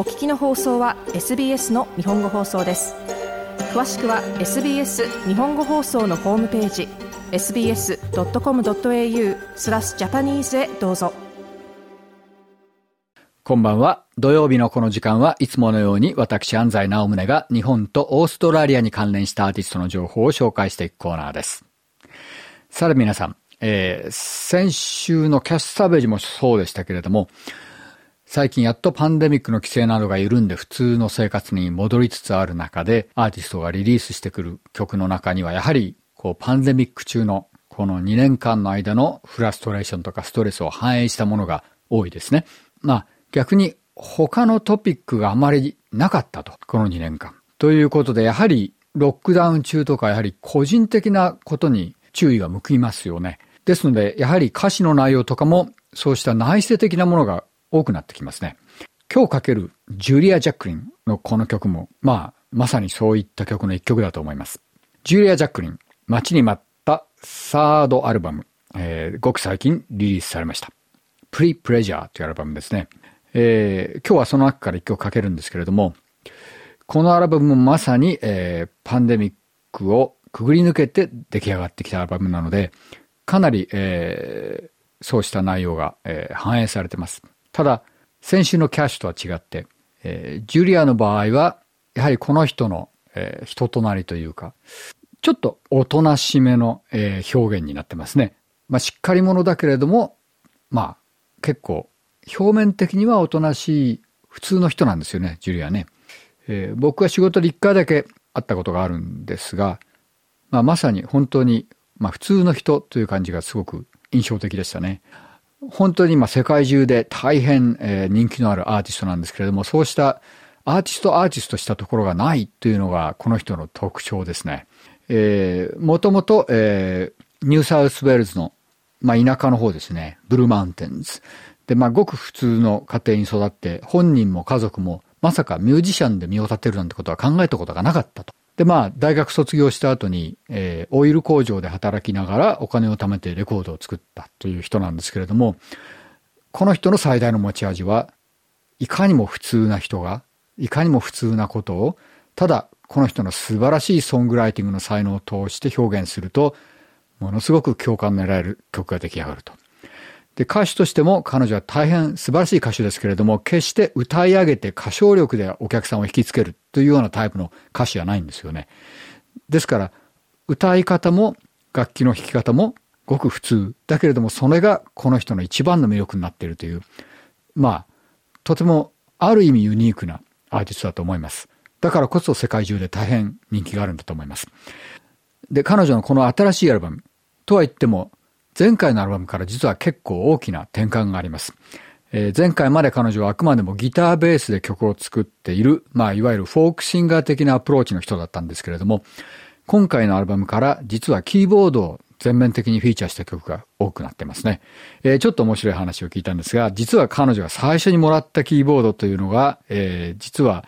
お聞きの放送は SBS の日本語放送です詳しくは SBS 日本語放送のホームページ sbs.com.au スラスジャパニーズへどうぞこんばんは。土曜日のこの時間はいつものように私安西直宗が日本とオーストラリアに関連したアーティストの情報を紹介していくコーナーです。さて皆さん、えー、先週のキャッシュサーベージもそうでしたけれども、最近やっとパンデミックの規制などが緩んで普通の生活に戻りつつある中で、アーティストがリリースしてくる曲の中には、やはり、こう、パンデミック中のこの2年間の間のフラストレーションとかストレスを反映したものが多いですね。まあ、逆に他のトピックがあまりなかったと、この2年間。ということで、やはりロックダウン中とか、やはり個人的なことに注意が向きますよね。ですので、やはり歌詞の内容とかも、そうした内省的なものが多くなってきますね。今日かけるジュリア・ジャックリンのこの曲も、まあ、まさにそういった曲の一曲だと思います。ジュリア・ジャックリン、待ちに待ったサードアルバム、えー、ごく最近リリースされました。プリ・プレジャーというアルバムですね。えー、今日はその中から一曲かけるんですけれども、このアルバムもまさに、えー、パンデミックをくぐり抜けて出来上がってきたアルバムなので、かなり、えー、そうした内容が、えー、反映されてます。ただ、先週のキャッシュとは違って、えー、ジュリアの場合は、やはりこの人の、えー、人となりというか、ちょっとおとなしめの、えー、表現になってますね。まあ、しっかり者だけれども、まあ、結構、表面的にはおとなしい普通の人なんですよね、ジュリアね。えー、僕は仕事で一回だけ会ったことがあるんですが、まあ、まさに本当に、まあ、普通の人という感じがすごく印象的でしたね。本当に今世界中で大変、え、人気のあるアーティストなんですけれども、そうしたアーティストアーティストしたところがないというのがこの人の特徴ですね。えー、もともと、えー、ニューサウスウェールズの、まあ、田舎の方ですね。ブルーマウンテンズ。で、まあ、ごく普通の家庭に育って、本人も家族も、まさかミュージシャンで身を立てるなんてことは考えたことがなかったと。で、まあ、大学卒業した後に、えー、オイル工場で働きながらお金を貯めてレコードを作ったという人なんですけれども、この人の最大の持ち味は、いかにも普通な人が、いかにも普通なことを、ただ、この人の素晴らしいソングライティングの才能を通して表現すると、ものすごく共感の得られる曲が出来上がると。で、歌手としても彼女は大変素晴らしい歌手ですけれども、決して歌い上げて歌唱力でお客さんを引きつけるというようなタイプの歌手じゃないんですよね。ですから、歌い方も楽器の弾き方もごく普通。だけれども、それがこの人の一番の魅力になっているという、まあ、とてもある意味ユニークなアーティストだと思います。だからこそ世界中で大変人気があるんだと思います。で、彼女のこの新しいアルバムとは言っても、前回のアルバムから実は結構大きな転換があります。えー、前回まで彼女はあくまでもギターベースで曲を作っている、まあいわゆるフォークシンガー的なアプローチの人だったんですけれども、今回のアルバムから実はキーボードを全面的にフィーチャーした曲が多くなってますね。えー、ちょっと面白い話を聞いたんですが、実は彼女が最初にもらったキーボードというのが、えー、実は、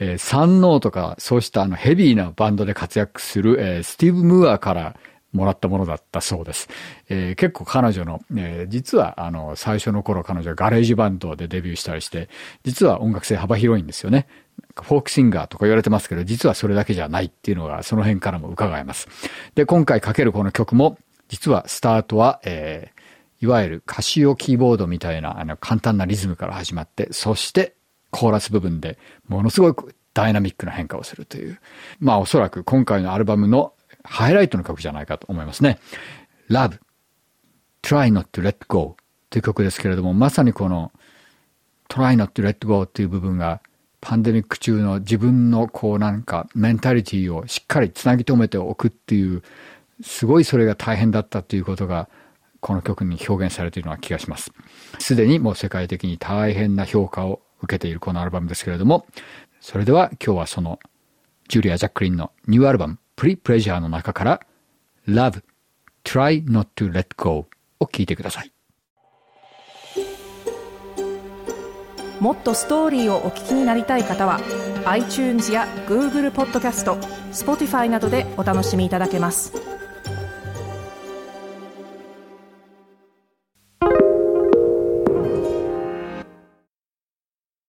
えー、三能とかそうしたあのヘビーなバンドで活躍する、えー、スティーブ・ムーアからもらったものだったそうです。えー、結構彼女の、えー、実はあの最初の頃彼女はガレージバンドでデビューしたりして、実は音楽性幅広いんですよね。フォークシンガーとか言われてますけど、実はそれだけじゃないっていうのがその辺からも伺えます。で、今回かけるこの曲も、実はスタートは、えー、いわゆるカシオキーボードみたいなあの簡単なリズムから始まって、そしてコーラス部分でものすごくダイナミックな変化をするという。まあおそらく今回のアルバムのハイライトの曲じゃないかと思いますね。Love, Try Not to Let Go という曲ですけれども、まさにこの Try Not to Let Go っていう部分がパンデミック中の自分のこうなんかメンタリティをしっかりつなぎ止めておくっていう、すごいそれが大変だったっていうことがこの曲に表現されているような気がします。すでにもう世界的に大変な評価を受けているこのアルバムですけれども、それでは今日はそのジュリア・ジャックリンのニューアルバムプリプレジャーの中から Love, Try Not to Let Go を聞いてください。もっとストーリーをお聞きになりたい方は iTunes や Google ポッドキャスト Spotify などでお楽しみいただけます。